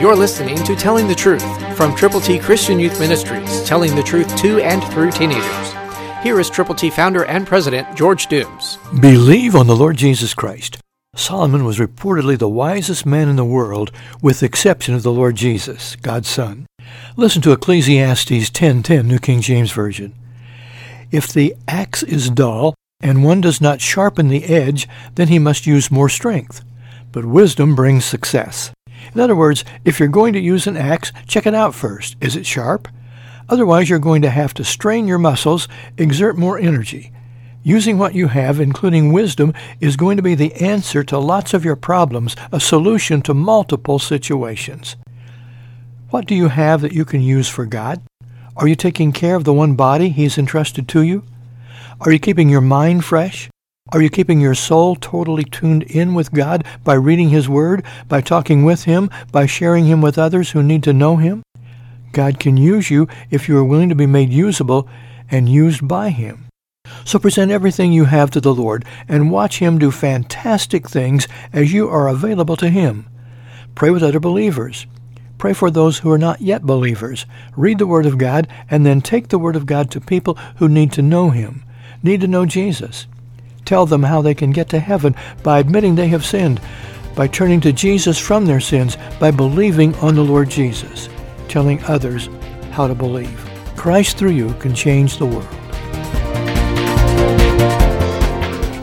You're listening to Telling the Truth from Triple T Christian Youth Ministries, telling the truth to and through teenagers. Here is Triple T founder and president George Dooms. Believe on the Lord Jesus Christ. Solomon was reportedly the wisest man in the world, with the exception of the Lord Jesus, God's Son. Listen to Ecclesiastes 10:10, New King James Version. If the axe is dull, and one does not sharpen the edge, then he must use more strength. But wisdom brings success. In other words, if you're going to use an axe, check it out first. Is it sharp? Otherwise, you're going to have to strain your muscles, exert more energy. Using what you have, including wisdom, is going to be the answer to lots of your problems, a solution to multiple situations. What do you have that you can use for God? Are you taking care of the one body He's entrusted to you? Are you keeping your mind fresh? Are you keeping your soul totally tuned in with God by reading His Word, by talking with Him, by sharing Him with others who need to know Him? God can use you if you are willing to be made usable and used by Him. So present everything you have to the Lord and watch Him do fantastic things as you are available to Him. Pray with other believers. Pray for those who are not yet believers. Read the Word of God and then take the Word of God to people who need to know Him, need to know Jesus. Tell them how they can get to heaven by admitting they have sinned, by turning to Jesus from their sins, by believing on the Lord Jesus, telling others how to believe. Christ through you can change the world.